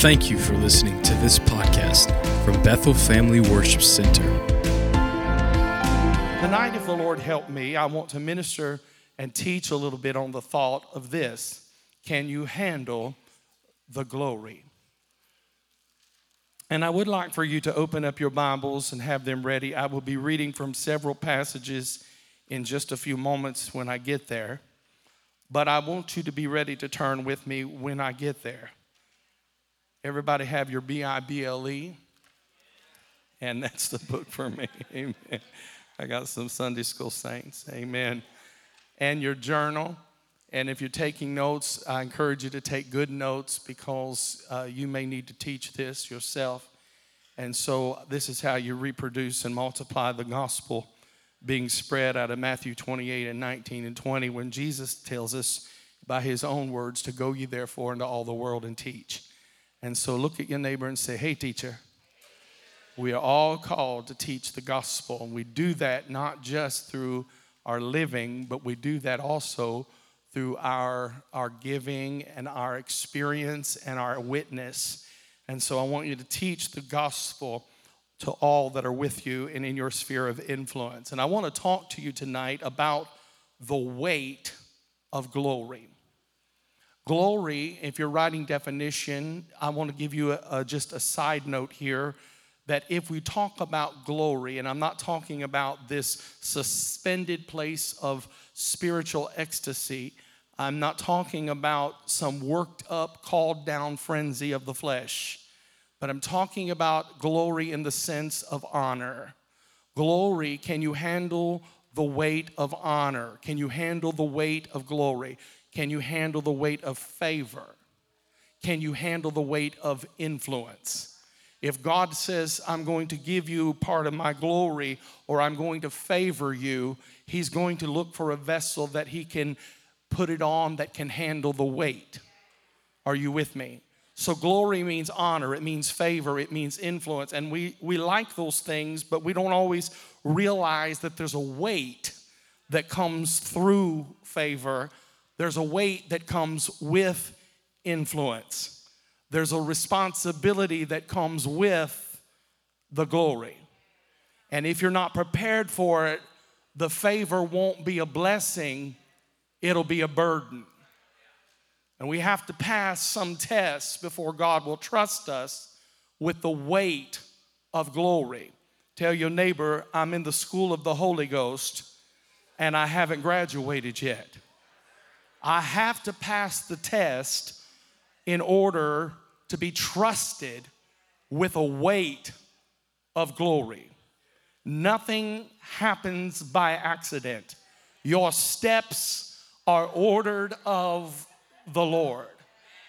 Thank you for listening to this podcast from Bethel Family Worship Center. Tonight, if the Lord help me, I want to minister and teach a little bit on the thought of this Can you handle the glory? And I would like for you to open up your Bibles and have them ready. I will be reading from several passages in just a few moments when I get there. But I want you to be ready to turn with me when I get there. Everybody have your B I B L E? And that's the book for me. Amen. I got some Sunday school saints. Amen. And your journal. And if you're taking notes, I encourage you to take good notes because uh, you may need to teach this yourself. And so, this is how you reproduce and multiply the gospel being spread out of Matthew 28 and 19 and 20 when Jesus tells us by his own words to go ye therefore into all the world and teach. And so look at your neighbor and say, Hey, teacher, we are all called to teach the gospel. And we do that not just through our living, but we do that also through our, our giving and our experience and our witness. And so I want you to teach the gospel to all that are with you and in your sphere of influence. And I want to talk to you tonight about the weight of glory. Glory, if you're writing definition, I want to give you a, a, just a side note here that if we talk about glory, and I'm not talking about this suspended place of spiritual ecstasy, I'm not talking about some worked up, called down frenzy of the flesh, but I'm talking about glory in the sense of honor. Glory, can you handle the weight of honor? Can you handle the weight of glory? Can you handle the weight of favor? Can you handle the weight of influence? If God says, I'm going to give you part of my glory or I'm going to favor you, He's going to look for a vessel that He can put it on that can handle the weight. Are you with me? So, glory means honor, it means favor, it means influence. And we, we like those things, but we don't always realize that there's a weight that comes through favor there's a weight that comes with influence. There's a responsibility that comes with the glory. And if you're not prepared for it, the favor won't be a blessing, it'll be a burden. And we have to pass some tests before God will trust us with the weight of glory. Tell your neighbor, I'm in the school of the Holy Ghost and I haven't graduated yet. I have to pass the test in order to be trusted with a weight of glory. Nothing happens by accident. Your steps are ordered of the Lord.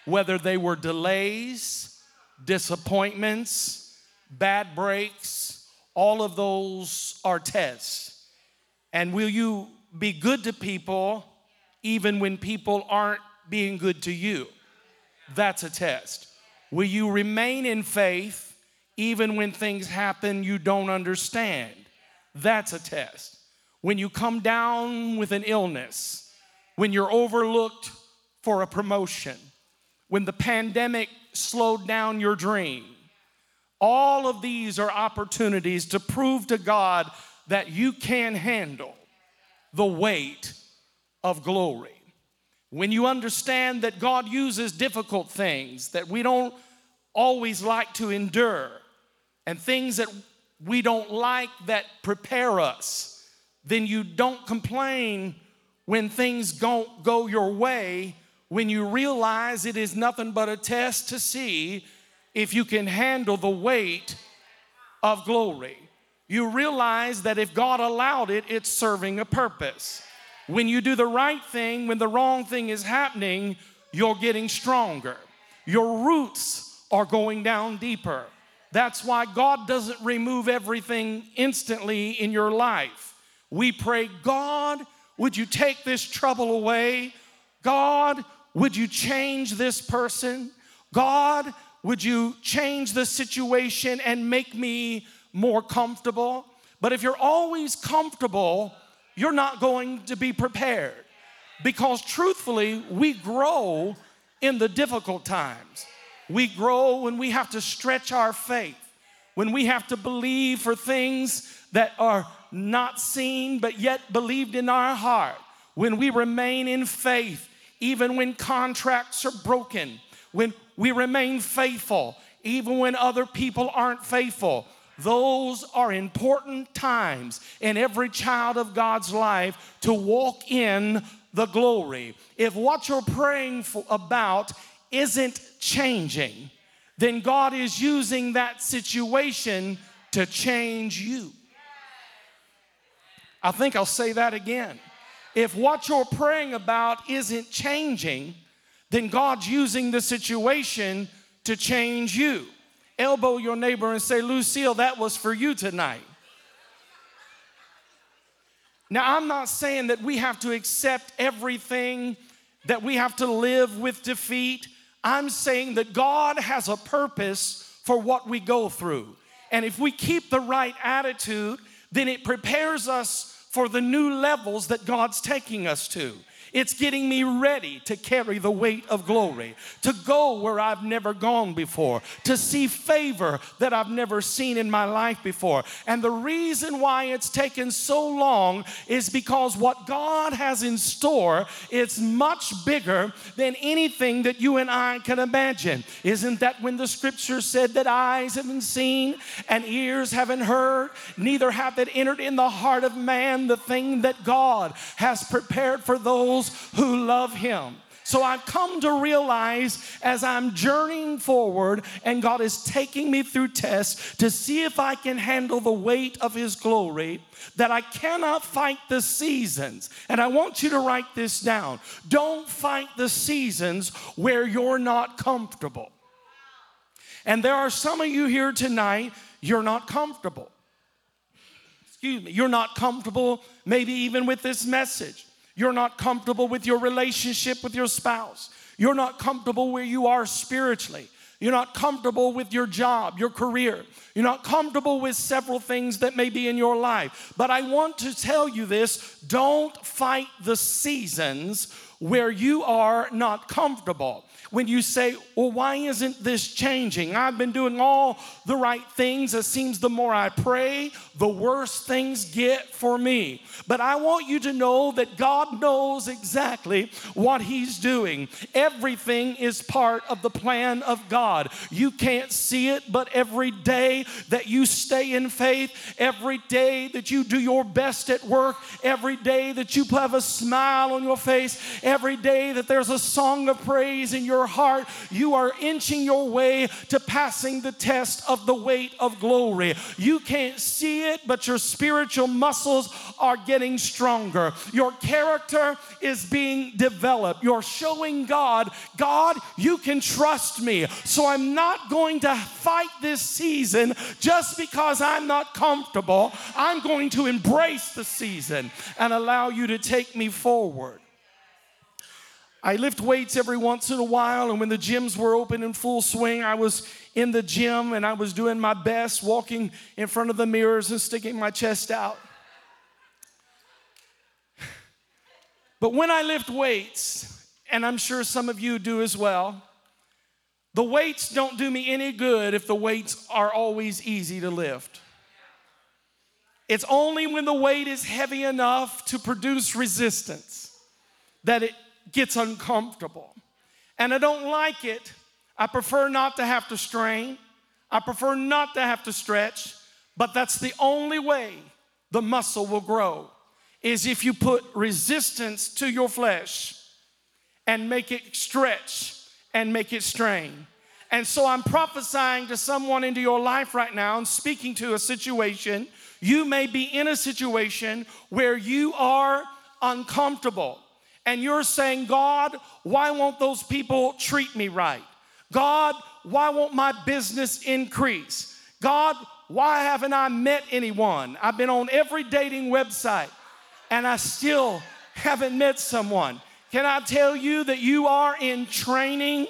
Whether they were delays, disappointments, bad breaks, all of those are tests. And will you be good to people even when people aren't being good to you. That's a test. Will you remain in faith even when things happen you don't understand? That's a test. When you come down with an illness, when you're overlooked for a promotion, when the pandemic slowed down your dream, all of these are opportunities to prove to God that you can handle the weight of glory. When you understand that God uses difficult things that we don't always like to endure, and things that we don't like that prepare us, then you don't complain when things don't go your way, when you realize it is nothing but a test to see if you can handle the weight of glory. You realize that if God allowed it, it's serving a purpose. When you do the right thing, when the wrong thing is happening, you're getting stronger. Your roots are going down deeper. That's why God doesn't remove everything instantly in your life. We pray, God, would you take this trouble away? God, would you change this person? God, would you change the situation and make me more comfortable? But if you're always comfortable, you're not going to be prepared. Because truthfully, we grow in the difficult times. We grow when we have to stretch our faith, when we have to believe for things that are not seen but yet believed in our heart, when we remain in faith, even when contracts are broken, when we remain faithful, even when other people aren't faithful. Those are important times in every child of God's life to walk in the glory. If what you're praying for, about isn't changing, then God is using that situation to change you. I think I'll say that again. If what you're praying about isn't changing, then God's using the situation to change you. Elbow your neighbor and say, Lucille, that was for you tonight. Now, I'm not saying that we have to accept everything, that we have to live with defeat. I'm saying that God has a purpose for what we go through. And if we keep the right attitude, then it prepares us for the new levels that God's taking us to. It's getting me ready to carry the weight of glory, to go where I've never gone before, to see favor that I've never seen in my life before. And the reason why it's taken so long is because what God has in store is much bigger than anything that you and I can imagine. Isn't that when the scripture said that eyes haven't seen and ears haven't heard, neither have it entered in the heart of man the thing that God has prepared for those those who love Him. So I've come to realize as I'm journeying forward and God is taking me through tests to see if I can handle the weight of His glory, that I cannot fight the seasons. And I want you to write this down. Don't fight the seasons where you're not comfortable. And there are some of you here tonight, you're not comfortable. Excuse me, you're not comfortable, maybe even with this message. You're not comfortable with your relationship with your spouse. You're not comfortable where you are spiritually. You're not comfortable with your job, your career. You're not comfortable with several things that may be in your life. But I want to tell you this don't fight the seasons where you are not comfortable when you say, Well, why isn't this changing? I've been doing all the right things. It seems the more I pray, the worse things get for me. But I want you to know that God knows exactly what He's doing. Everything is part of the plan of God. You can't see it, but every day that you stay in faith, every day that you do your best at work, every day that you have a smile on your face, every day that there's a song of praise in your heart, you are inching your way to passing the test of the weight of glory. You can't see it, but your spiritual muscles are getting stronger. Your character is being developed. You're showing God, God, you can trust me. So I'm not going to fight this season just because I'm not comfortable. I'm going to embrace the season and allow you to take me forward. I lift weights every once in a while, and when the gyms were open in full swing, I was in the gym and I was doing my best, walking in front of the mirrors and sticking my chest out. But when I lift weights, and I'm sure some of you do as well, the weights don't do me any good if the weights are always easy to lift. It's only when the weight is heavy enough to produce resistance that it gets uncomfortable. And I don't like it. I prefer not to have to strain. I prefer not to have to stretch, but that's the only way the muscle will grow is if you put resistance to your flesh and make it stretch and make it strain. And so I'm prophesying to someone into your life right now and speaking to a situation. You may be in a situation where you are uncomfortable and you're saying, God, why won't those people treat me right? God, why won't my business increase? God, why haven't I met anyone? I've been on every dating website and I still haven't met someone. Can I tell you that you are in training?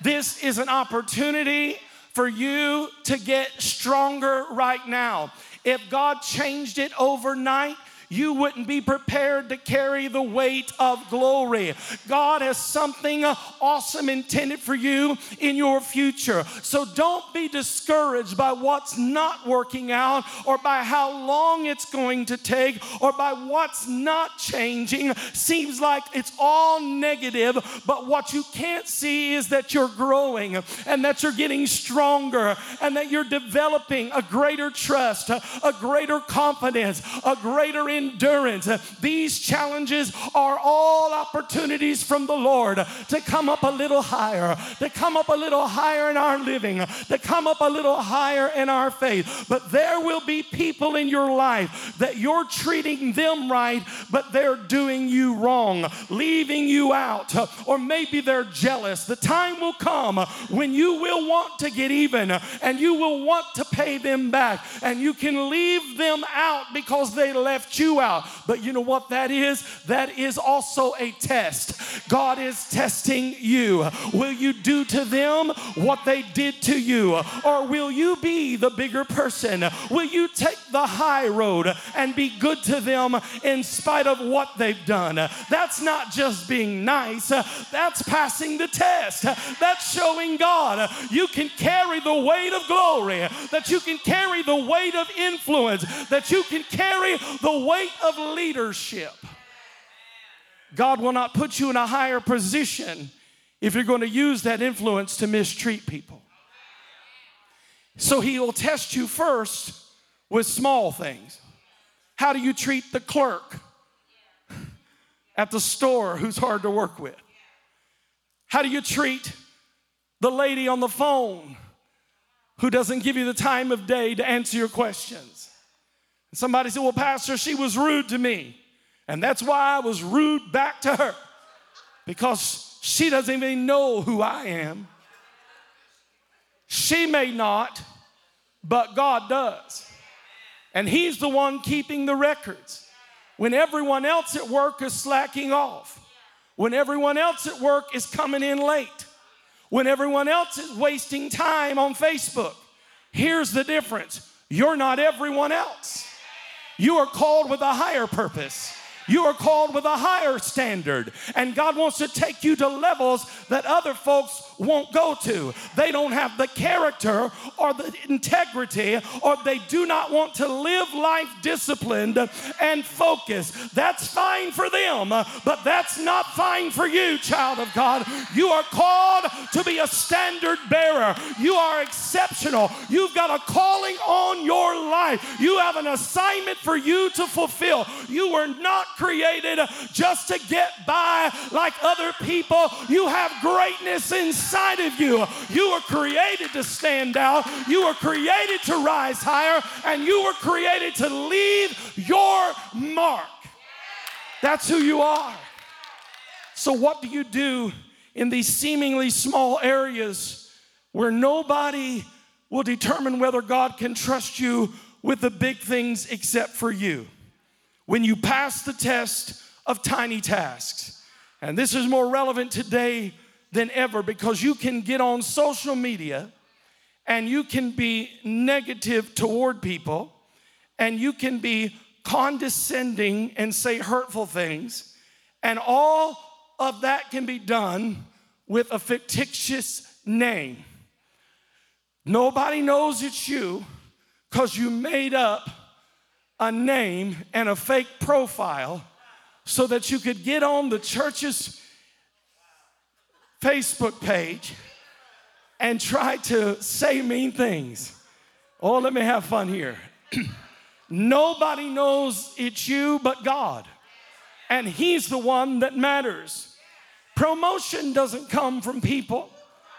This is an opportunity for you to get stronger right now. If God changed it overnight, you wouldn't be prepared to carry the weight of glory. God has something awesome intended for you in your future. So don't be discouraged by what's not working out or by how long it's going to take or by what's not changing. Seems like it's all negative, but what you can't see is that you're growing and that you're getting stronger and that you're developing a greater trust, a greater confidence, a greater endurance. These challenges are all opportunities from the Lord to come up a little higher, to come up a little higher in our living, to come up a little higher in our faith. But there will be people in your life that you're treating them right, but they're doing you wrong, leaving you out, or maybe they're jealous. The time will come when you will want to get even and you will want to pay them back, and you can leave them out because they left you out. But you know what that is? That is also a test. God is testing you. Will you do to them what they did to you? Or will you be the bigger person? Will you take the high road and be good to them in spite of what they've done? That's not just being nice, that's passing the test. That's showing God you can carry the weight of glory, that you can carry the weight of influence, that you can carry the weight of leadership. God will not put you in a higher position if you're going to use that influence to mistreat people. So he will test you first with small things. How do you treat the clerk at the store who's hard to work with? How do you treat the lady on the phone who doesn't give you the time of day to answer your questions? Somebody said, Well, Pastor, she was rude to me. And that's why I was rude back to her because she doesn't even know who I am. She may not, but God does. And He's the one keeping the records. When everyone else at work is slacking off, when everyone else at work is coming in late, when everyone else is wasting time on Facebook, here's the difference you're not everyone else. You are called with a higher purpose. You are called with a higher standard, and God wants to take you to levels that other folks won't go to. They don't have the character or the integrity, or they do not want to live life disciplined and focused. That's fine for them, but that's not fine for you, child of God. You are called to be a standard bearer. You are exceptional. You've got a calling on your life. You have an assignment for you to fulfill. You were not created just to get by like other people. You have greatness inside of you. You were created to stand out. You were created to rise higher, and you were created to leave your mark. That's who you are. So, what do you do in these seemingly small areas where nobody will determine whether God can trust you with the big things except for you? when you pass the test of tiny tasks. And this is more relevant today than ever because you can get on social media and you can be negative toward people and you can be condescending and say hurtful things. And all of that can be done with a fictitious name. Nobody knows it's you because you made up a name and a fake profile so that you could get on the church's Facebook page and try to say mean things. Oh, let me have fun here. Nobody knows it's you but God, and He's the one that matters. Promotion doesn't come from people,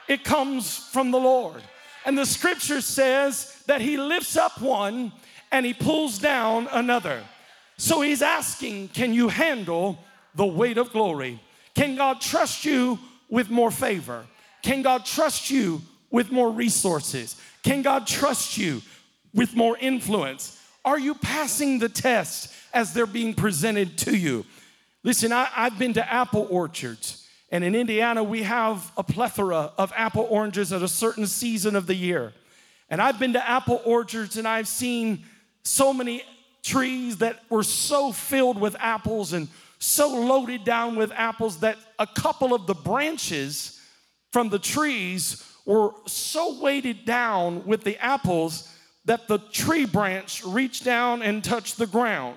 it comes from the Lord. And the scripture says that He lifts up one and he pulls down another. So he's asking, Can you handle the weight of glory? Can God trust you with more favor? Can God trust you with more resources? Can God trust you with more influence? Are you passing the test as they're being presented to you? Listen, I, have been to apple orchards, and in Indiana, we have a plethora of apple oranges at a certain season of the year. And I've been to apple orchards and I've seen so many trees that were so filled with apples and so loaded down with apples that a couple of the branches from the trees were so weighted down with the apples that the tree branch reached down and touched the ground.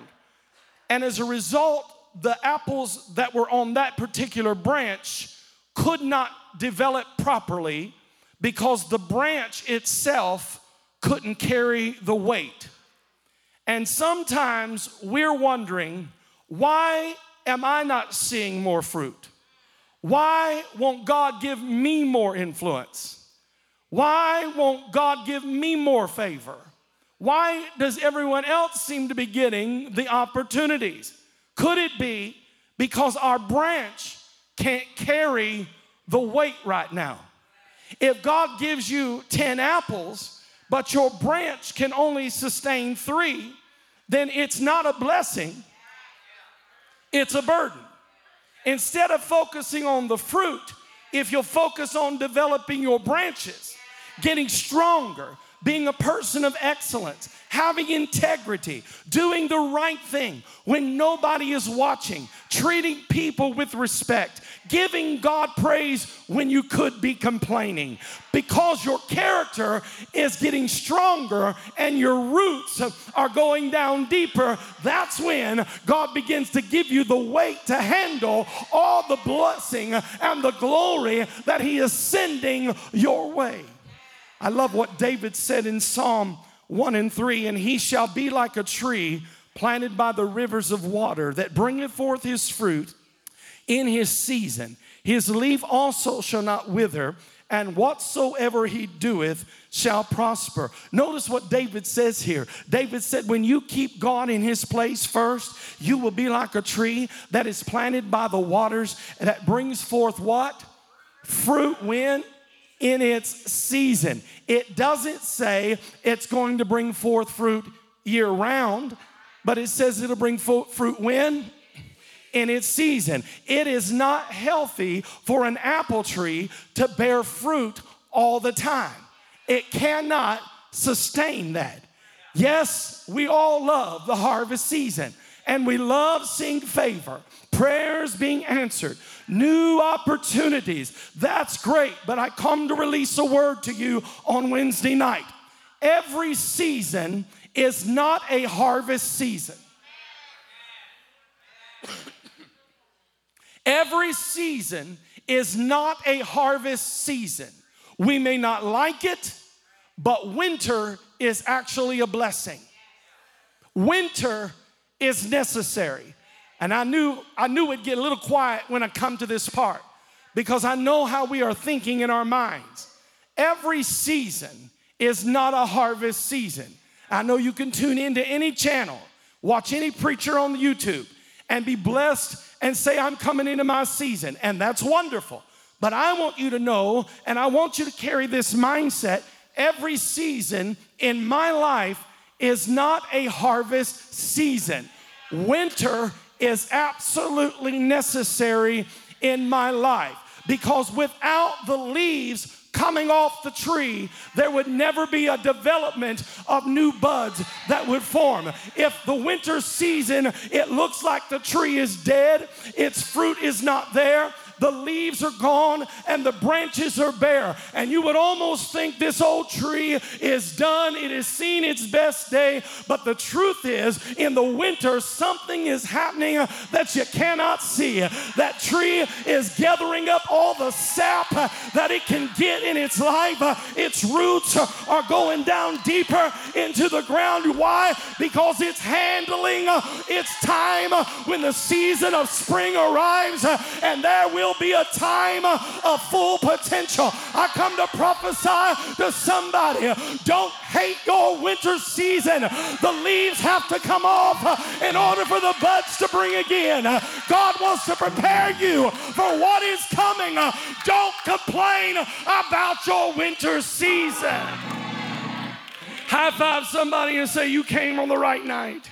And as a result, the apples that were on that particular branch could not develop properly because the branch itself couldn't carry the weight. And sometimes we're wondering, why am I not seeing more fruit? Why won't God give me more influence? Why won't God give me more favor? Why does everyone else seem to be getting the opportunities? Could it be because our branch can't carry the weight right now? If God gives you 10 apples, but your branch can only sustain three, then it's not a blessing, it's a burden. Instead of focusing on the fruit, if you'll focus on developing your branches, getting stronger, being a person of excellence, having integrity, doing the right thing when nobody is watching, treating people with respect, giving God praise when you could be complaining. Because your character is getting stronger and your roots are going down deeper, that's when God begins to give you the weight to handle all the blessing and the glory that He is sending your way. I love what David said in Psalm 1 and 3 and he shall be like a tree planted by the rivers of water that bringeth forth his fruit in his season. His leaf also shall not wither, and whatsoever he doeth shall prosper. Notice what David says here. David said, When you keep God in his place first, you will be like a tree that is planted by the waters that brings forth what? Fruit when? In its season. It doesn't say it's going to bring forth fruit year round, but it says it'll bring fruit when? In its season. It is not healthy for an apple tree to bear fruit all the time. It cannot sustain that. Yes, we all love the harvest season and we love seeing favor, prayers being answered new opportunities. That's great, but I come to release a word to you on Wednesday night. Every season is not a harvest season. Every season is not a harvest season. We may not like it, but winter is actually a blessing. Winter is necessary. And I knew I knew it'd get a little quiet when I come to this part because I know how we are thinking in our minds. Every season is not a harvest season. I know you can tune into any channel, watch any preacher on YouTube, and be blessed and say, I'm coming into my season. And that's wonderful. But I want you to know, and I want you to carry this mindset every season in my life is not a harvest season. Winter is absolutely necessary in my life because without the leaves coming off the tree, there would never be a development of new buds that would form. If the winter season, it looks like the tree is dead, its fruit is not there, the leaves are gone and the branches are bare. And you would almost think this old tree is done, it has seen its best day. But the truth is, in the winter, something is happening that you cannot see. That tree is gathering up all the sap that it can get in its life. Its roots are going down deeper into the ground. Why? Because it's handling its time when the season of spring arrives, and there will will be a time of full potential. I come to prophesy to somebody don't hate your winter season. The leaves have to come off in order for the buds to bring again. God wants to prepare you for what is coming. Don't complain about your winter season. High five somebody and say, You came on the right night.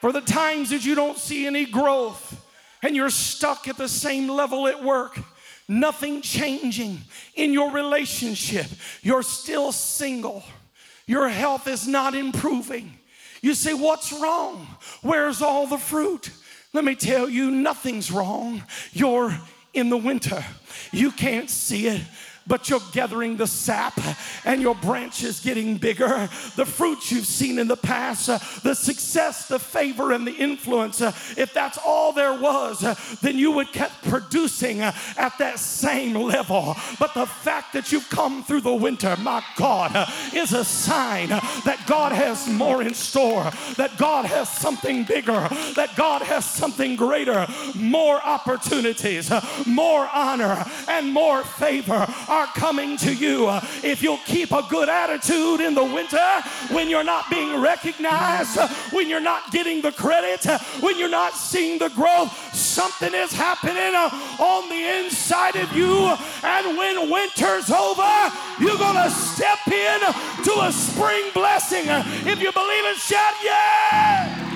For the times that you don't see any growth, and you're stuck at the same level at work, nothing changing in your relationship, you're still single, Your health is not improving. You say, What's wrong? Where's all the fruit? Let me tell you, nothing's wrong. You're in the winter. You can't see it, but you're gathering the sap and your branch is getting bigger. The fruits you've seen in the past, uh, the success, the favor, and the influence, uh, if that's all there was, uh, then you would keep producing at that same level. But the fact that you've come through the winter, my God, is a sign that God has more in store, that God has something bigger, that God has something greater, more opportunities, more honor, and more favor are coming to you. If you'll keep a good attitude in the winter, when you're not being recognized, when you're not getting the credit, when you're not seeing the growth, something is happening on the inside of you. And when winter's over, you're going to step in to a spring blessing. If you believe it, shout, yeah!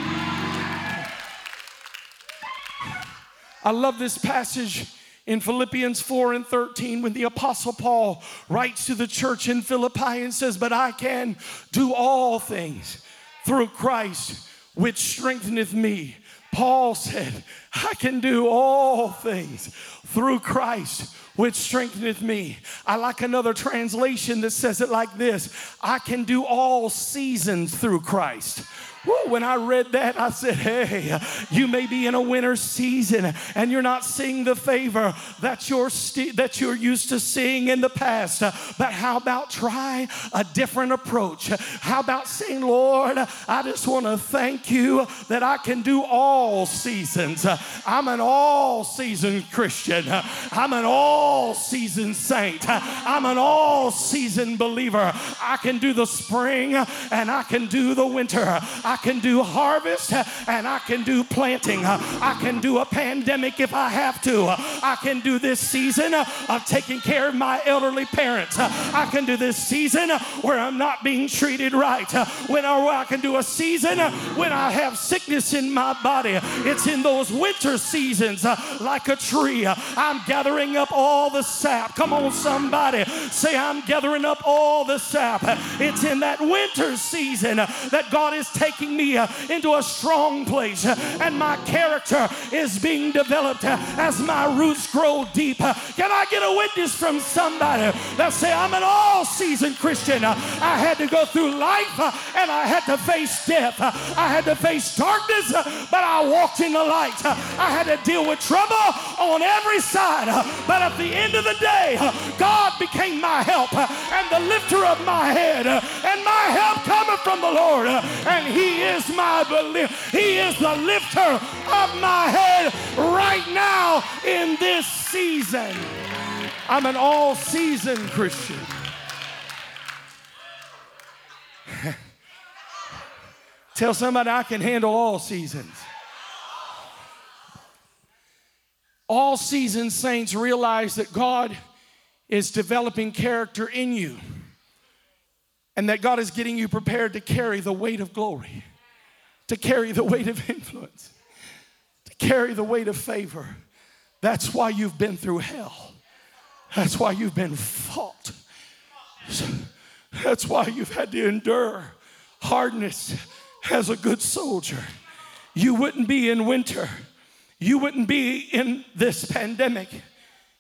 I love this passage in Philippians 4 and 13 when the Apostle Paul writes to the church in Philippi and says, But I can do all things through Christ which strengtheneth me. Paul said, I can do all things through Christ which strengtheneth me. I like another translation that says it like this I can do all seasons through Christ. When I read that, I said, Hey, you may be in a winter season and you're not seeing the favor that you're, st- that you're used to seeing in the past. But how about try a different approach? How about saying, Lord, I just want to thank you that I can do all seasons. I'm an all season Christian. I'm an all season saint. I'm an all season believer. I can do the spring and I can do the winter. I can do harvest and I can do planting. I can do a pandemic if I have to. I can do this season of taking care of my elderly parents. I can do this season where I'm not being treated right. When I, I can do a season when I have sickness in my body. It's in those winter seasons like a tree. I'm gathering up all the sap. Come on, somebody. Say, I'm gathering up all the sap. It's in that winter season that God is taking me uh, into a strong place uh, and my character is being developed uh, as my roots grow deep. Uh, can I get a witness from somebody that say, I'm an all season Christian? Uh, I had to go through life uh, and I had to face death. I had to face darkness, but I walked in the light. I had to deal with trouble on every side. But at the end of the day, God became my help and the lifter of my head. And my help cometh from the Lord. And He is my belie- He is the lifter of my head right now in this season. I'm an all season Christian. Tell somebody I can handle all seasons. All season saints realize that God is developing character in you and that God is getting you prepared to carry the weight of glory, to carry the weight of influence, to carry the weight of favor. That's why you've been through hell. That's why you've been fought. That's why you've had to endure hardness as a good soldier. You wouldn't be in winter. You wouldn't be in this pandemic.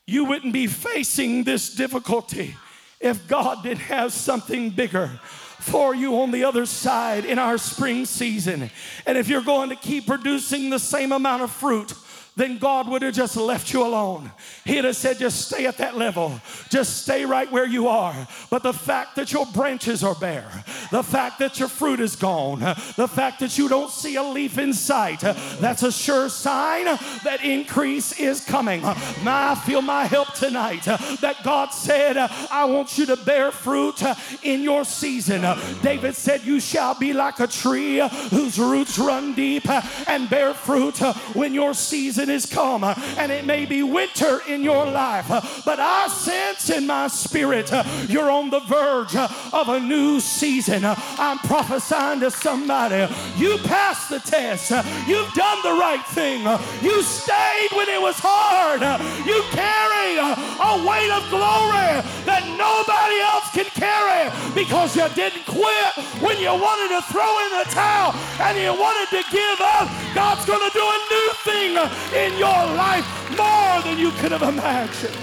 You wouldn't be facing this difficulty if God didn't have something bigger for you on the other side in our spring season. And if you're going to keep producing the same amount of fruit, then God would have just left you alone. He'd have said, just stay at that level. Just stay right where you are. But the fact that your branches are bare, the fact that your fruit is gone, the fact that you don't see a leaf in sight, that's a sure sign that increase is coming. Now, I feel my help tonight that God said, I want you to bear fruit in your season. David said, You shall be like a tree whose roots run deep and bear fruit when your season is come. Uh, and it may be winter in your life, uh, but I sense in my spirit uh, you're on the verge of a new season. I'm prophesying to somebody. You passed the test, you've done the right thing, you stayed when it was hard, you carry a weight of glory that nobody else can carry because you didn't quit when you wanted to throw in the towel and you wanted to give up. God's going to do a new thing in your life more than you could have imagined.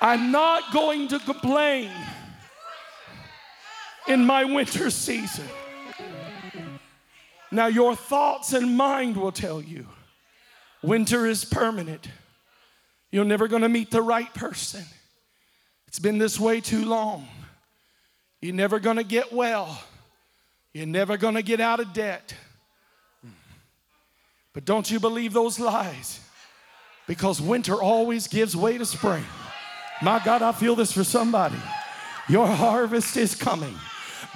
I'm not going to complain in my winter season. Now, your thoughts and mind will tell you winter is permanent. You're never going to meet the right person. It's been this way too long. You're never going to get well. You're never going to get out of debt. But don't you believe those lies because winter always gives way to spring. My God, I feel this for somebody. Your harvest is coming.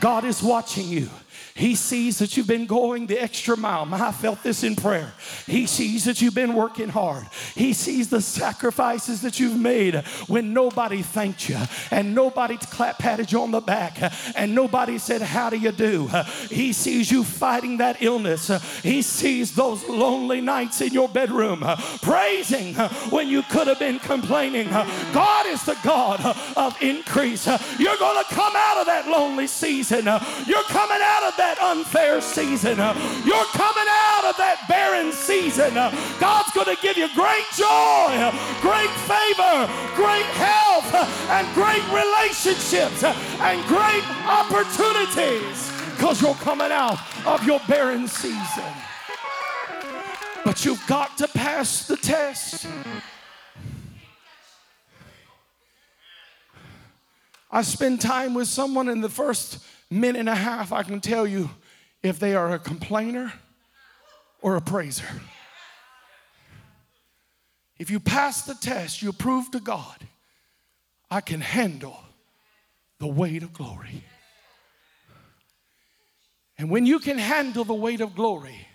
God is watching you. He sees that you've been going the extra mile. I felt this in prayer. He sees that you've been working hard. He sees the sacrifices that you've made when nobody thanked you and nobody clap patted you on the back and nobody said, How do you do? He sees you fighting that illness. He sees those lonely nights in your bedroom praising when you could have been complaining. God is the God of increase. You're going to come out of that lonely season. You're coming out of that that unfair season. You're coming out of that barren season. God's going to give you great joy, great favor, great health, and great relationships and great opportunities because you're coming out of your barren season. But you've got to pass the test. I spend time with someone in the first minute and a half, I can tell you if they are a complainer or a praiser. If you pass the test, you prove to God, I can handle the weight of glory. And when you can handle the weight of glory,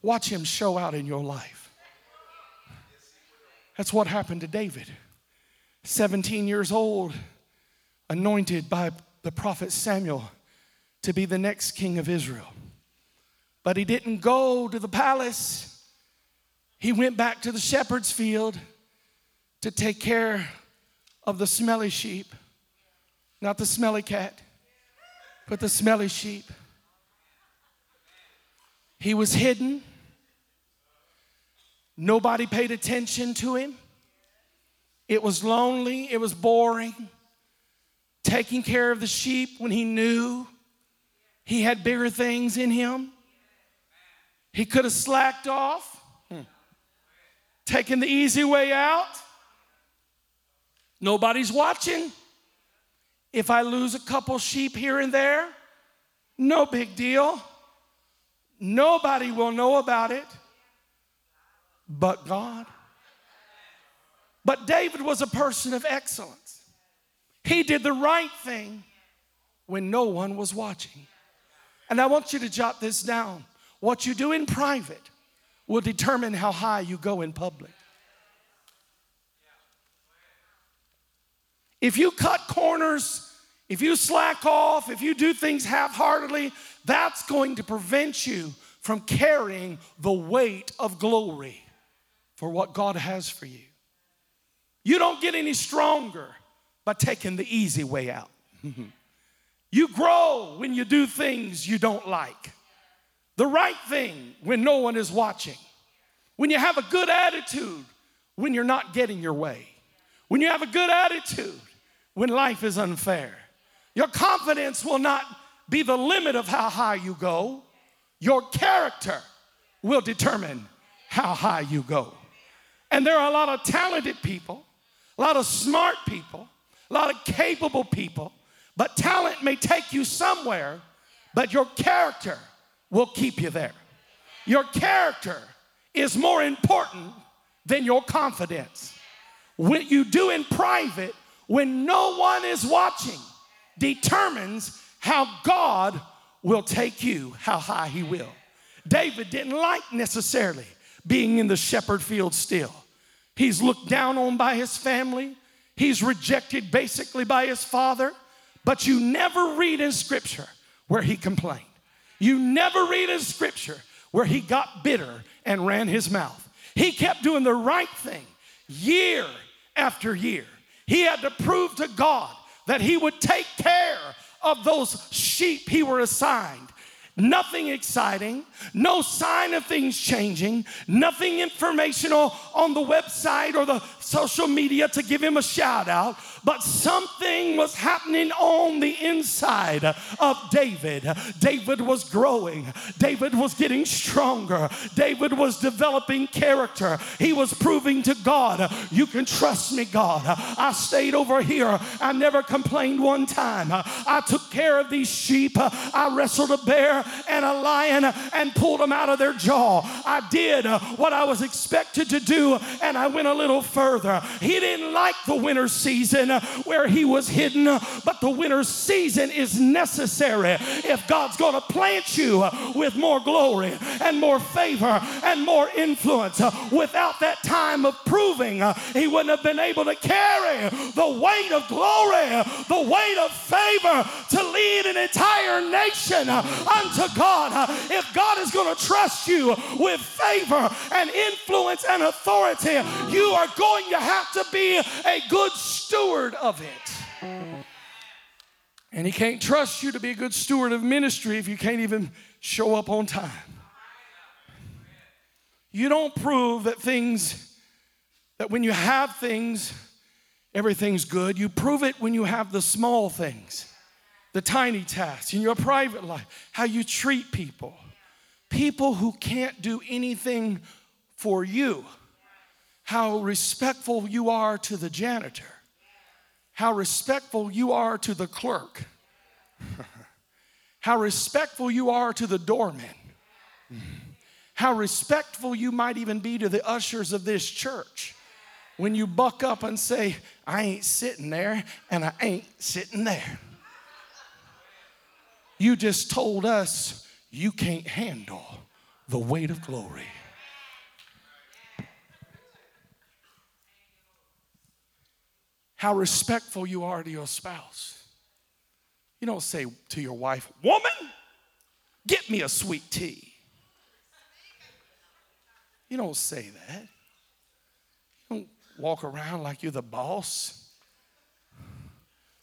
watch Him show out in your life. That's what happened to David. 17 years old, anointed by the prophet Samuel to be the next king of Israel. But he didn't go to the palace. He went back to the shepherd's field to take care of the smelly sheep. Not the smelly cat, but the smelly sheep. He was hidden. Nobody paid attention to him. It was lonely, it was boring taking care of the sheep when he knew he had bigger things in him. He could have slacked off, hmm. taken the easy way out. Nobody's watching. If I lose a couple sheep here and there, no big deal. Nobody will know about it but God. But David was a person of excellence. He did the right thing when no one was watching. And I want you to jot this down. What you do in private will determine how high you go in public. If you cut corners, if you slack off, if you do things half heartedly, that's going to prevent you from carrying the weight of glory for what God has for you. You don't get any stronger by taking the easy way out. you grow when you do things you don't like. The right thing when no one is watching. When you have a good attitude when you're not getting your way. When you have a good attitude when life is unfair. Your confidence will not be the limit of how high you go. Your character will determine how high you go. And there are a lot of talented people, a lot of smart people, a lot of capable people, but talent may take you somewhere, but your character will keep you there. Your character is more important than your confidence. What you do in private when no one is watching determines how God will take you, how high He will. David didn't like necessarily being in the shepherd field still. He's looked down on by his family. He's rejected basically by his father, but you never read in scripture where he complained. You never read in scripture where he got bitter and ran his mouth. He kept doing the right thing year after year. He had to prove to God that he would take care of those sheep he were assigned. Nothing exciting, no sign of things changing, nothing informational on the website or the social media to give him a shout out, but something was happening on the inside of David. David was growing, David was getting stronger, David was developing character. He was proving to God, You can trust me, God. I stayed over here, I never complained one time. I took care of these sheep, I wrestled a bear and a lion and pulled them out of their jaw. I did what I was expected to do, and I went a little further. He didn't like the winter season where he was hidden, but the winter season is necessary if God's going to plant you with more glory and more favor and more influence. Without that time of proving, he wouldn't have been able to carry the weight of glory, the weight of favor to lead an entire nation unto God. If God is going to trust you with favor and influence and authority, you are going to have to be a good steward of it. And He can't trust you to be a good steward of ministry if you can't even show up on time. You don't prove that things, that when you have things, everything's good. You prove it when you have the small things, the tiny tasks in your private life, how you treat people. People who can't do anything for you how respectful you are to the janitor, how respectful you are to the clerk, how respectful you are to the doorman, how respectful you might even be to the ushers of this church when you buck up and say, I ain't sitting there and I ain't sitting there. You just told us you can't handle the weight of glory. How respectful you are to your spouse. You don't say to your wife, Woman, get me a sweet tea. You don't say that. You don't walk around like you're the boss.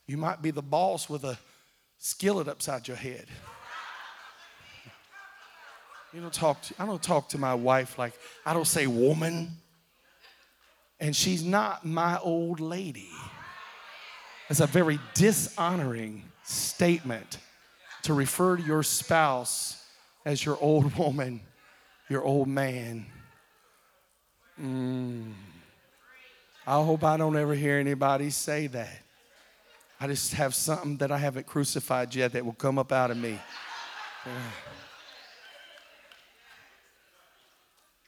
You might be the boss with a skillet upside your head. You don't talk to, I don't talk to my wife like, I don't say woman and she's not my old lady. It's a very dishonoring statement to refer to your spouse as your old woman, your old man. Mm. I hope I don't ever hear anybody say that. I just have something that I haven't crucified yet that will come up out of me. Yeah.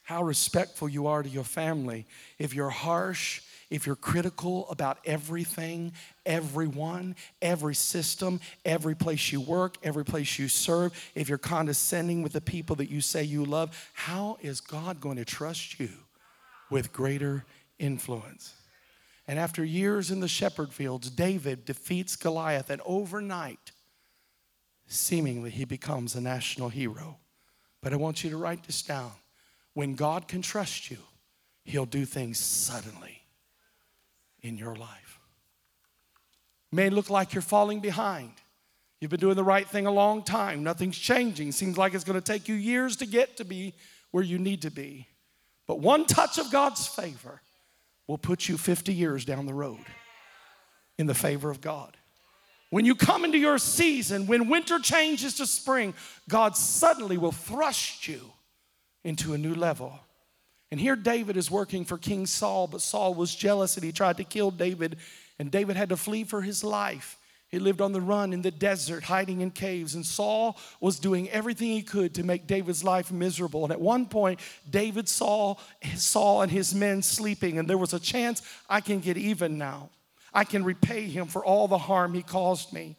How respectful you are to your family. If you're harsh, if you're critical about everything, everyone, every system, every place you work, every place you serve, if you're condescending with the people that you say you love, how is God going to trust you with greater influence? And after years in the shepherd fields, David defeats Goliath, and overnight, seemingly, he becomes a national hero. But I want you to write this down. When God can trust you, He'll do things suddenly in your life. It may look like you're falling behind. You've been doing the right thing a long time. Nothing's changing. Seems like it's going to take you years to get to be where you need to be. But one touch of God's favor will put you 50 years down the road in the favor of God. When you come into your season, when winter changes to spring, God suddenly will thrust you into a new level. And here David is working for King Saul, but Saul was jealous and he tried to kill David, and David had to flee for his life. He lived on the run in the desert, hiding in caves, and Saul was doing everything he could to make David's life miserable. And at one point, David saw Saul and his men sleeping, and there was a chance I can get even now. I can repay him for all the harm he caused me.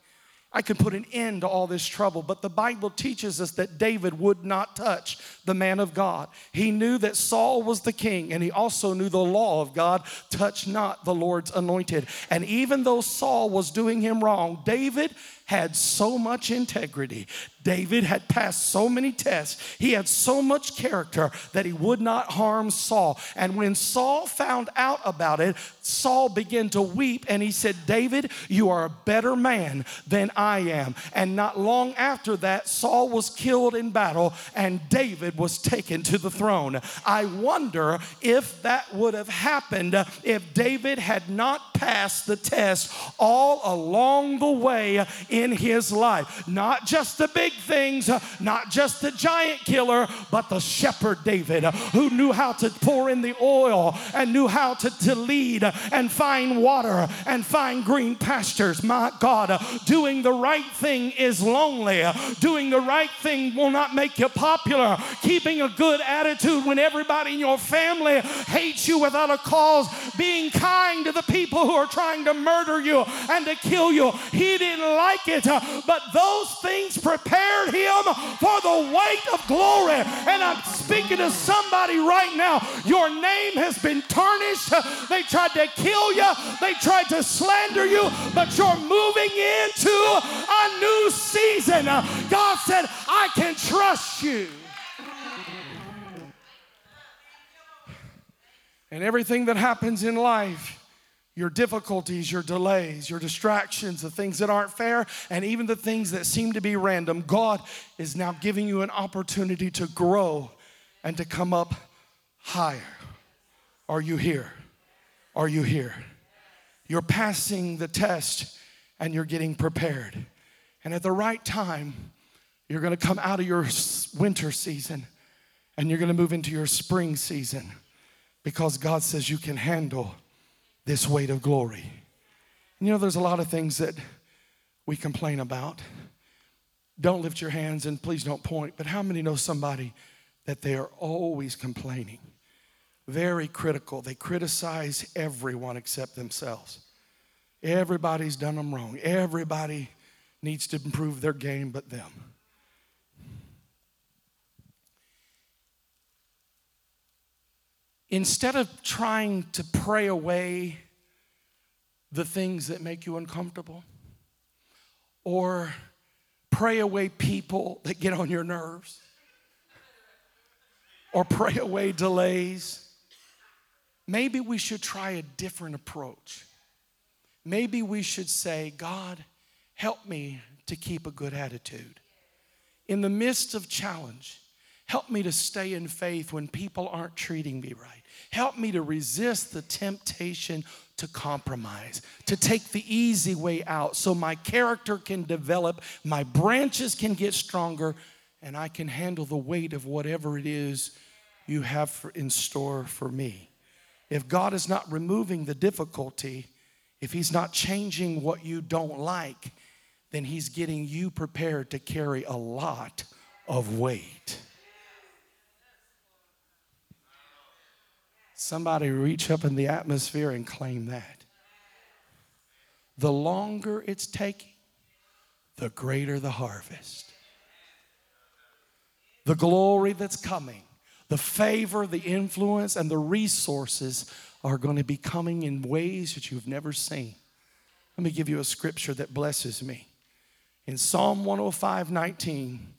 I can put an end to all this trouble. But the Bible teaches us that David would not touch the man of God. He knew that Saul was the king, and he also knew the law of God touch not the Lord's anointed. And even though Saul was doing him wrong, David had so much integrity. David had passed so many tests. He had so much character that he would not harm Saul. And when Saul found out about it, Saul began to weep and he said, David, you are a better man than I am. And not long after that, Saul was killed in battle and David was taken to the throne. I wonder if that would have happened if David had not passed the test all along the way in his life. Not just the big things, not just the giant killer, but the shepherd David who knew how to pour in the oil and knew how to, to lead and find water and find green pastures. My God, doing the right thing is lonely. Doing the right thing will not make you popular. Keeping a good attitude when everybody in your family hates you without a cause. Being kind to the people who are trying to murder you and to kill you. He didn't like it, uh, but those things prepared him for the weight of glory. And I'm speaking to somebody right now. Your name has been tarnished. They tried to kill you, they tried to slander you, but you're moving into a new season. God said, I can trust you. And everything that happens in life, your difficulties, your delays, your distractions, the things that aren't fair, and even the things that seem to be random, God is now giving you an opportunity to grow and to come up higher. Are you here? Are you here? You're passing the test and you're getting prepared. And at the right time, you're gonna come out of your winter season and you're gonna move into your spring season because God says you can handle this weight of glory. And you know, there's a lot of things that we complain about. Don't lift your hands and please don't point, but how many know somebody that they are always complaining? very critical. They criticize everyone except themselves. Everybody's done them wrong. Everybody needs to improve their game but them. Instead of trying to pray away the things that make you uncomfortable or pray away people that get on your nerves or pray away delays maybe we should try a different approach. Maybe we should say, God, help me to keep a good attitude. In the midst of challenge, help me to stay in faith when people aren't treating me right. Help me to resist the temptation to compromise, to take the easy way out so my character can develop, my branches can get stronger, and I can handle the weight of whatever it is you have in store for me if God is not removing the difficulty, if He's not changing what you don't like, then He's getting you prepared to carry a lot of weight. Somebody reach up in the atmosphere and claim that. The longer it's taking, the greater the harvest. The glory that's coming the favor, the influence, and the resources are going to be coming in ways that you've never seen. Let me give you a scripture that blesses me. In Psalm 105 19,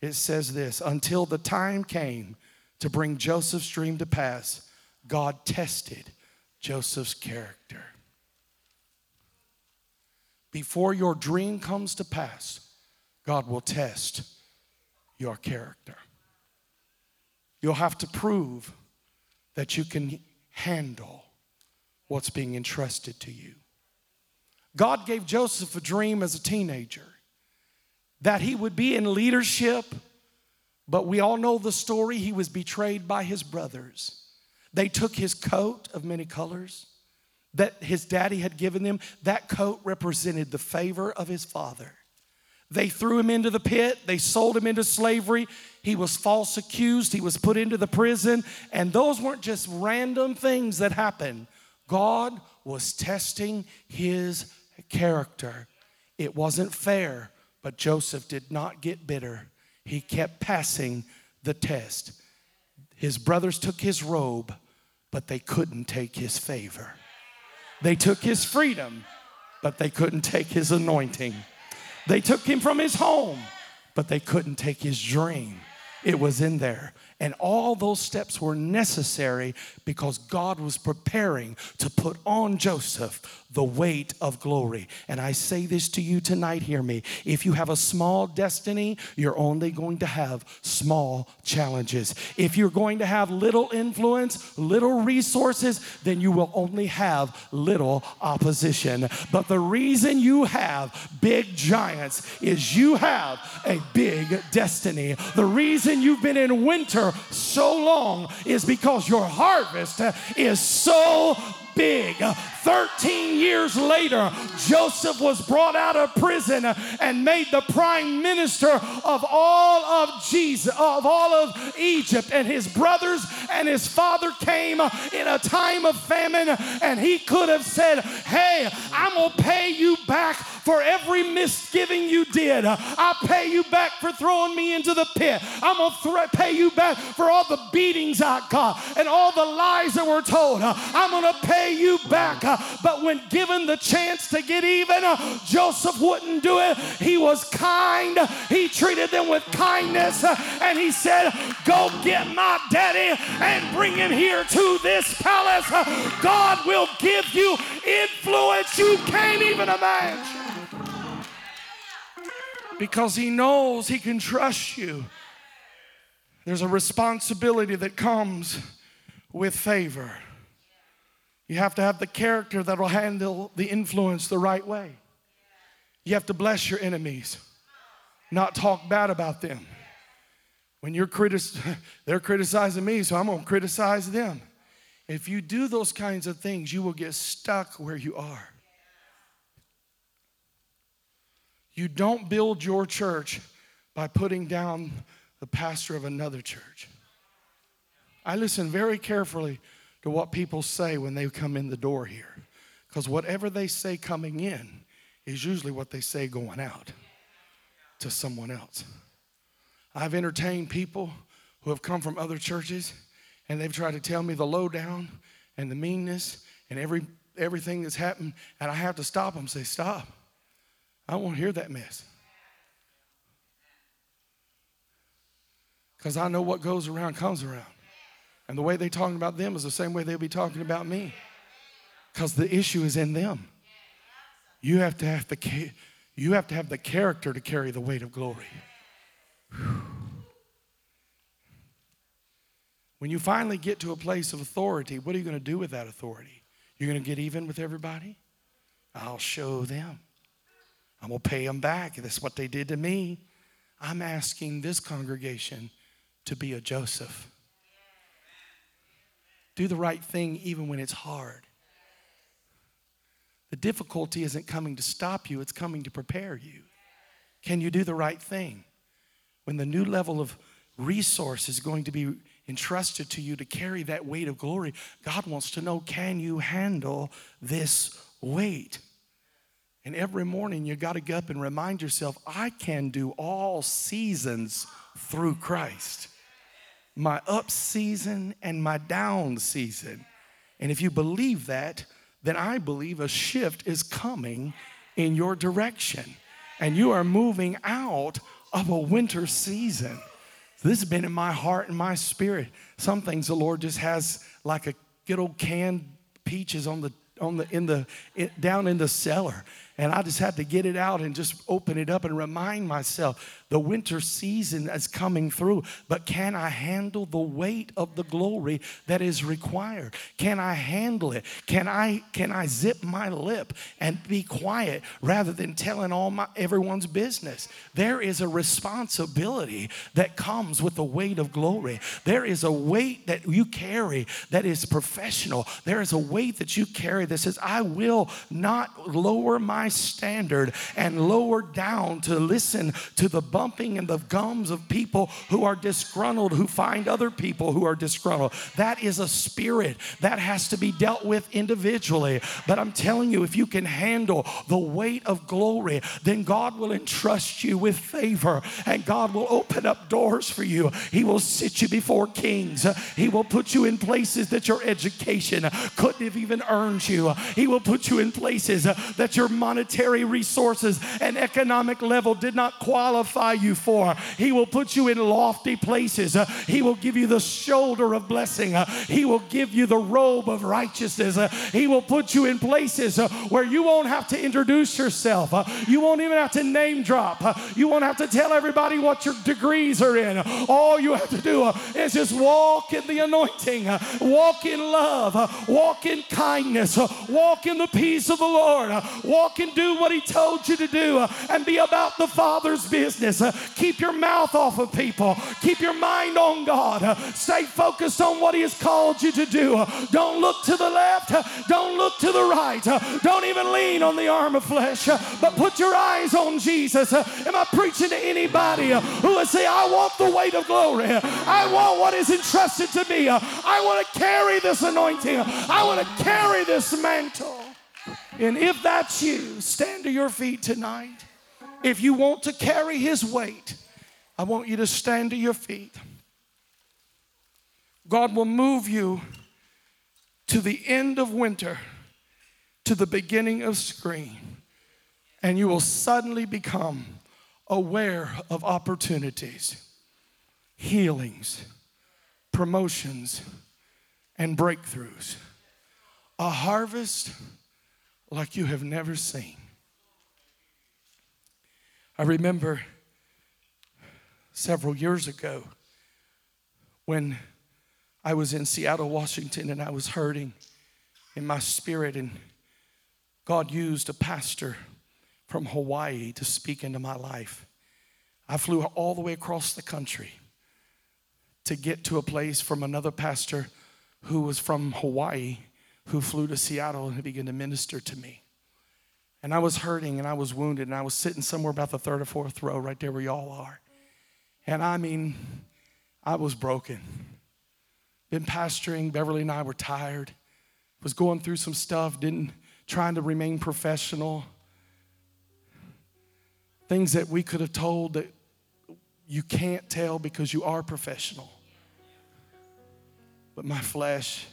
it says this Until the time came to bring Joseph's dream to pass, God tested Joseph's character. Before your dream comes to pass, God will test your character. You'll have to prove that you can handle what's being entrusted to you. God gave Joseph a dream as a teenager that he would be in leadership, but we all know the story. He was betrayed by his brothers. They took his coat of many colors that his daddy had given them. That coat represented the favor of his father. They threw him into the pit, they sold him into slavery. He was false accused, he was put into the prison, and those weren't just random things that happened. God was testing his character. It wasn't fair, but Joseph did not get bitter. He kept passing the test. His brothers took his robe, but they couldn't take his favor. They took his freedom, but they couldn't take his anointing. They took him from his home, but they couldn't take his dream. It was in there. And all those steps were necessary because God was preparing to put on Joseph the weight of glory. And I say this to you tonight, hear me. If you have a small destiny, you're only going to have small challenges. If you're going to have little influence, little resources, then you will only have little opposition. But the reason you have big giants is you have a big destiny. The reason you've been in winter so long is because your harvest is so big. 13 years later, Joseph was brought out of prison and made the prime minister of all of Jesus, of all of Egypt. And his brothers and his father came in a time of famine, and he could have said, Hey, I'm gonna pay you back for every misgiving you did. I'll pay you back for throwing me into the pit. I'm gonna pay you back for all the beatings I got and all the lies that were told. I'm gonna pay you back. But when given the chance to get even, uh, Joseph wouldn't do it. He was kind, he treated them with kindness, uh, and he said, Go get my daddy and bring him here to this palace. Uh, God will give you influence you can't even imagine. Because he knows he can trust you. There's a responsibility that comes with favor. You have to have the character that will handle the influence the right way. You have to bless your enemies, not talk bad about them. When you're critic- they're criticizing me, so I'm going to criticize them. If you do those kinds of things, you will get stuck where you are. You don't build your church by putting down the pastor of another church. I listen very carefully to what people say when they come in the door here. Because whatever they say coming in is usually what they say going out to someone else. I've entertained people who have come from other churches and they've tried to tell me the lowdown and the meanness and every, everything that's happened, and I have to stop them say, Stop. I to hear that mess. Because I know what goes around comes around. And the way they're talking about them is the same way they'll be talking about me. Because the issue is in them. You have to have the you have to have the character to carry the weight of glory. When you finally get to a place of authority, what are you going to do with that authority? You're going to get even with everybody? I'll show them. I'm going to pay them back. That's what they did to me. I'm asking this congregation to be a Joseph. Do the right thing even when it's hard. The difficulty isn't coming to stop you, it's coming to prepare you. Can you do the right thing? When the new level of resource is going to be entrusted to you to carry that weight of glory, God wants to know can you handle this weight? And every morning you got to get up and remind yourself, I can do all seasons through Christ my up season and my down season. And if you believe that, then I believe a shift is coming in your direction. And you are moving out of a winter season. This has been in my heart and my spirit. Some things the Lord just has like a good old canned peaches on the on the in the in, down in the cellar and I just had to get it out and just open it up and remind myself the winter season is coming through, but can I handle the weight of the glory that is required? Can I handle it? Can I can I zip my lip and be quiet rather than telling all my everyone's business? There is a responsibility that comes with the weight of glory. There is a weight that you carry that is professional. There is a weight that you carry that says, I will not lower my standard and lower down to listen to the bumping and the gums of people who are disgruntled, who find other people who are disgruntled. That is a spirit that has to be dealt with individually. But I'm telling you, if you can handle the weight of glory, then God will entrust you with favor and God will open up doors for you. He will sit you before kings. He will put you in places that your education couldn't have even earned you. He will put you in places that your money monetary resources and economic level did not qualify you for. He will put you in lofty places. Uh, he will give you the shoulder of blessing. Uh, he will give you the robe of righteousness. Uh, he will put you in places uh, where you won't have to introduce yourself. Uh, you won't even have to name drop. Uh, you won't have to tell everybody what your degrees are in. All you have to do is just walk in the anointing, walk in love, walk in kindness, walk in the peace of the Lord, walk do what He told you to do, uh, and be about the Father's business. Uh, keep your mouth off of people, keep your mind on God, uh, stay focused on what He has called you to do. Don't look to the left, don't look to the right, don't even lean on the arm of flesh, but put your eyes on Jesus. Am I preaching to anybody who would say, I want the weight of glory? I want what is entrusted to me. I want to carry this anointing. I want to carry this mantle. And if that's you, stand to your feet tonight. If you want to carry his weight, I want you to stand to your feet. God will move you to the end of winter, to the beginning of spring, and you will suddenly become aware of opportunities, healings, promotions, and breakthroughs. A harvest like you have never seen. I remember several years ago when I was in Seattle, Washington, and I was hurting in my spirit, and God used a pastor from Hawaii to speak into my life. I flew all the way across the country to get to a place from another pastor who was from Hawaii who flew to Seattle and began to minister to me. And I was hurting and I was wounded and I was sitting somewhere about the third or fourth row right there where y'all are. And I mean, I was broken. Been pastoring, Beverly and I were tired, was going through some stuff, didn't trying to remain professional. Things that we could have told that you can't tell because you are professional. But my flesh.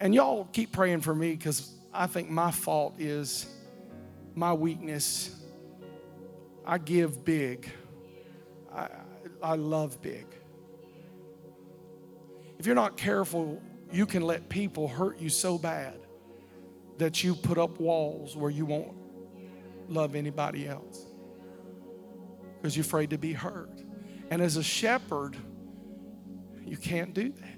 And y'all keep praying for me because I think my fault is my weakness. I give big, I, I love big. If you're not careful, you can let people hurt you so bad that you put up walls where you won't love anybody else because you're afraid to be hurt. And as a shepherd, you can't do that.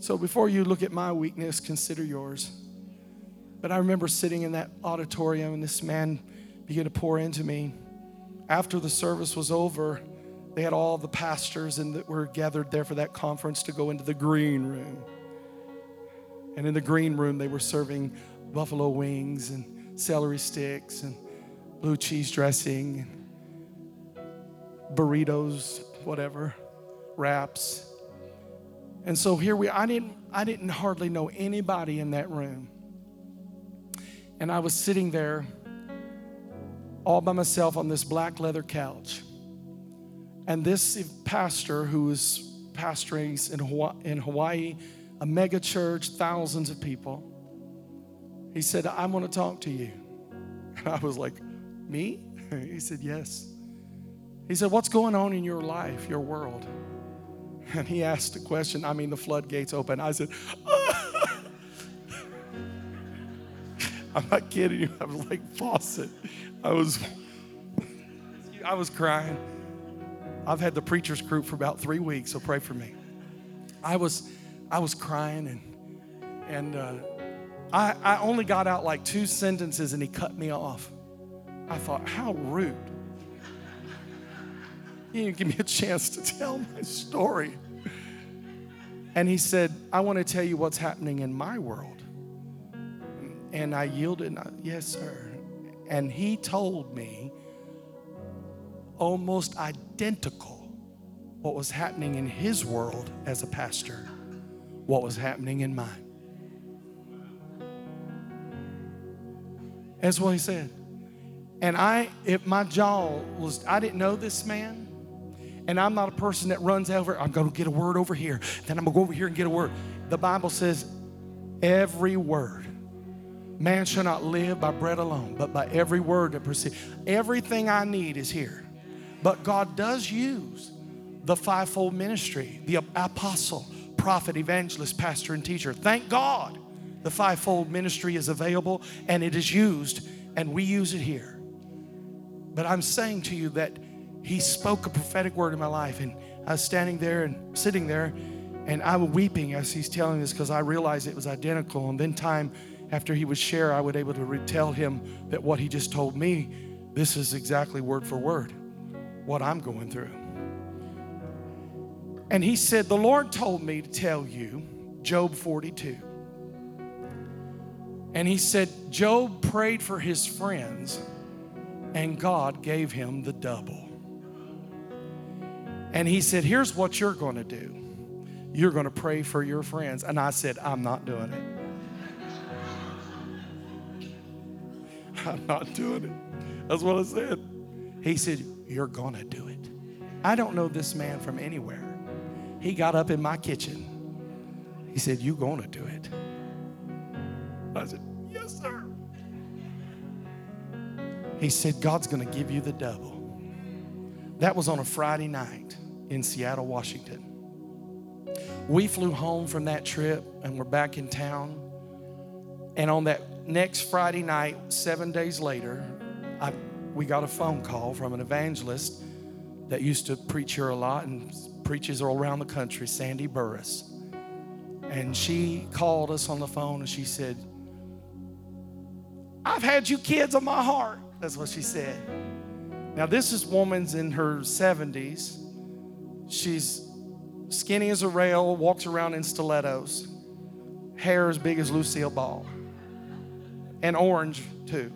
So before you look at my weakness, consider yours. But I remember sitting in that auditorium and this man began to pour into me. After the service was over, they had all the pastors and that were gathered there for that conference to go into the green room. And in the green room, they were serving buffalo wings and celery sticks and blue cheese dressing, and burritos, whatever, wraps. And so here we I didn't I didn't hardly know anybody in that room. And I was sitting there all by myself on this black leather couch. And this pastor who was pastoring in Hawaii, a mega church, thousands of people, he said, I want to talk to you. And I was like, me? He said, Yes. He said, What's going on in your life, your world? And he asked a question. I mean, the floodgates open. I said, I'm not kidding you. I was like faucet. I was, I was crying. I've had the preacher's group for about three weeks, so pray for me. I was, I was crying and and uh, I, I only got out like two sentences and he cut me off. I thought, how rude. He didn't give me a chance to tell my story. And he said, I want to tell you what's happening in my world. And I yielded, and I, yes, sir. And he told me almost identical what was happening in his world as a pastor, what was happening in mine. That's what he said. And I, if my jaw was, I didn't know this man, and I'm not a person that runs over, I'm going to get a word over here, then I'm going to go over here and get a word. The Bible says Every word. Man shall not live by bread alone, but by every word that proceeds. Everything I need is here. But God does use the fivefold ministry, the apostle, prophet, evangelist, pastor, and teacher. Thank God the fivefold ministry is available and it is used, and we use it here. But I'm saying to you that He spoke a prophetic word in my life, and I was standing there and sitting there, and I was weeping as He's telling this because I realized it was identical. And then, time after He would share, I would able to tell Him that what He just told me, this is exactly word for word what I'm going through. And he said, The Lord told me to tell you Job 42. And he said, Job prayed for his friends, and God gave him the double. And he said, Here's what you're going to do you're going to pray for your friends. And I said, I'm not doing it. I'm not doing it. That's what I said. He said, You're going to do it. I don't know this man from anywhere. He got up in my kitchen. He said, "You're going to do it? I said, Yes, sir. He said, God's going to give you the double. That was on a Friday night in Seattle, Washington. We flew home from that trip and we're back in town. And on that next Friday night, seven days later, I, we got a phone call from an evangelist that used to preach here a lot and preaches all around the country, Sandy Burris. And she called us on the phone and she said, I've had you kids on my heart. That's what she said. Now, this is woman's in her 70s. She's skinny as a rail, walks around in stilettos, hair as big as Lucille Ball, and orange too.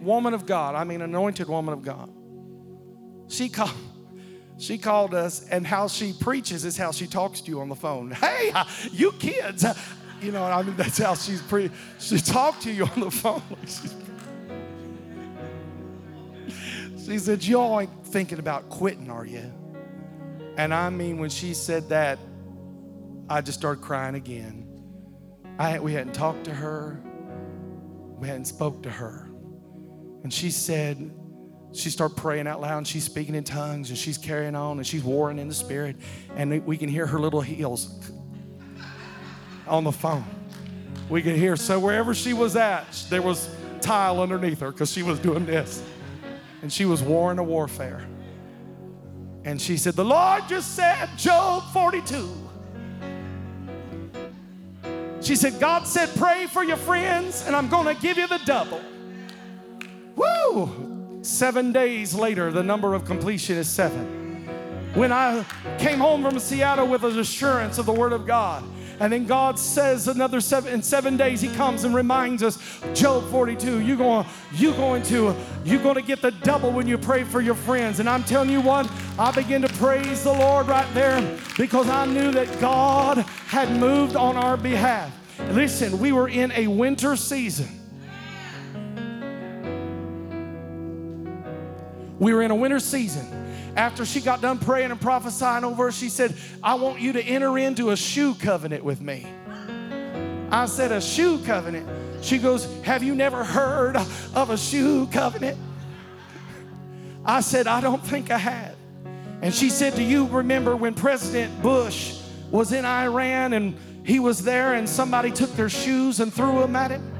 Woman of God, I mean, anointed woman of God. She called. She called us, and how she preaches is how she talks to you on the phone. Hey, you kids, you know, I mean, that's how she's pre. She talked to you on the phone. she said, "Y'all ain't thinking about quitting, are you?" And I mean, when she said that, I just started crying again. I, we hadn't talked to her, we hadn't spoke to her, and she said, she started praying out loud and she's speaking in tongues and she's carrying on and she's warring in the spirit. And we can hear her little heels on the phone. We can hear so wherever she was at there was tile underneath her because she was doing this and she was warring a warfare. And she said the lord just said job 42 she said god said pray for your friends and i'm going to give you the double. Woo! Seven days later, the number of completion is seven. When I came home from Seattle with an assurance of the Word of God, and then God says another seven in seven days He comes and reminds us, Job 42, you're going, you going to, you're going to get the double when you pray for your friends. And I'm telling you what, I begin to praise the Lord right there because I knew that God had moved on our behalf. Listen, we were in a winter season. We were in a winter season. After she got done praying and prophesying over her, she said, I want you to enter into a shoe covenant with me. I said, A shoe covenant? She goes, Have you never heard of a shoe covenant? I said, I don't think I had. And she said, Do you remember when President Bush was in Iran and he was there and somebody took their shoes and threw them at him?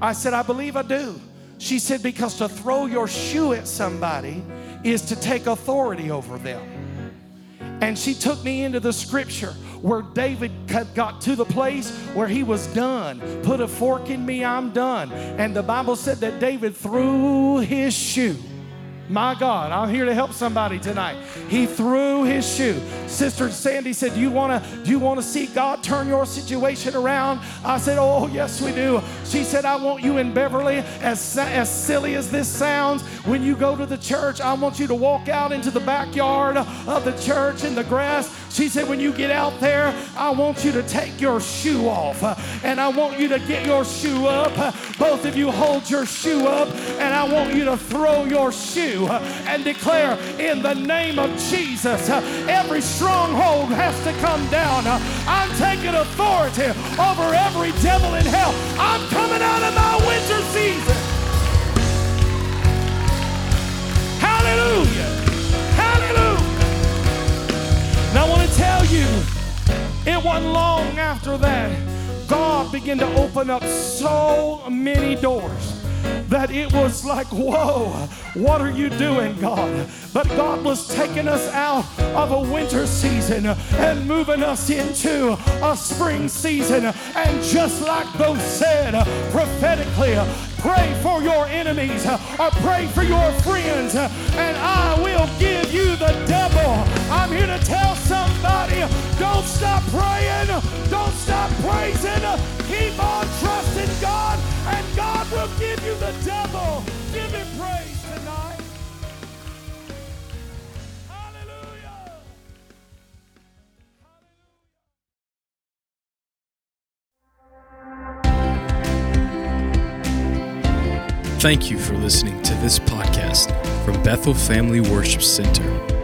I said, I believe I do. She said, Because to throw your shoe at somebody is to take authority over them. And she took me into the scripture where David got to the place where he was done. Put a fork in me, I'm done. And the Bible said that David threw his shoe my God, I'm here to help somebody tonight. He threw his shoe. Sister Sandy said, "Do you want to do you want to see God turn your situation around?" I said, "Oh, yes, we do." She said, "I want you in Beverly as as silly as this sounds, when you go to the church, I want you to walk out into the backyard of the church in the grass she said, When you get out there, I want you to take your shoe off uh, and I want you to get your shoe up. Both of you hold your shoe up and I want you to throw your shoe and declare, in the name of Jesus, every stronghold has to come down. I'm taking authority over every devil in hell. I'm coming out of my winter season. Hallelujah. Now I want to tell you, it wasn't long after that, God began to open up so many doors that it was like, whoa, what are you doing, God? But God was taking us out of a winter season and moving us into a spring season. And just like those said prophetically, pray for your enemies or pray for your friends, and I will give you the devil. I'm here to tell somebody don't stop praying, don't stop praising, keep on trusting God, and God will give you the devil. Give him praise tonight. Hallelujah. Thank you for listening to this podcast from Bethel Family Worship Center.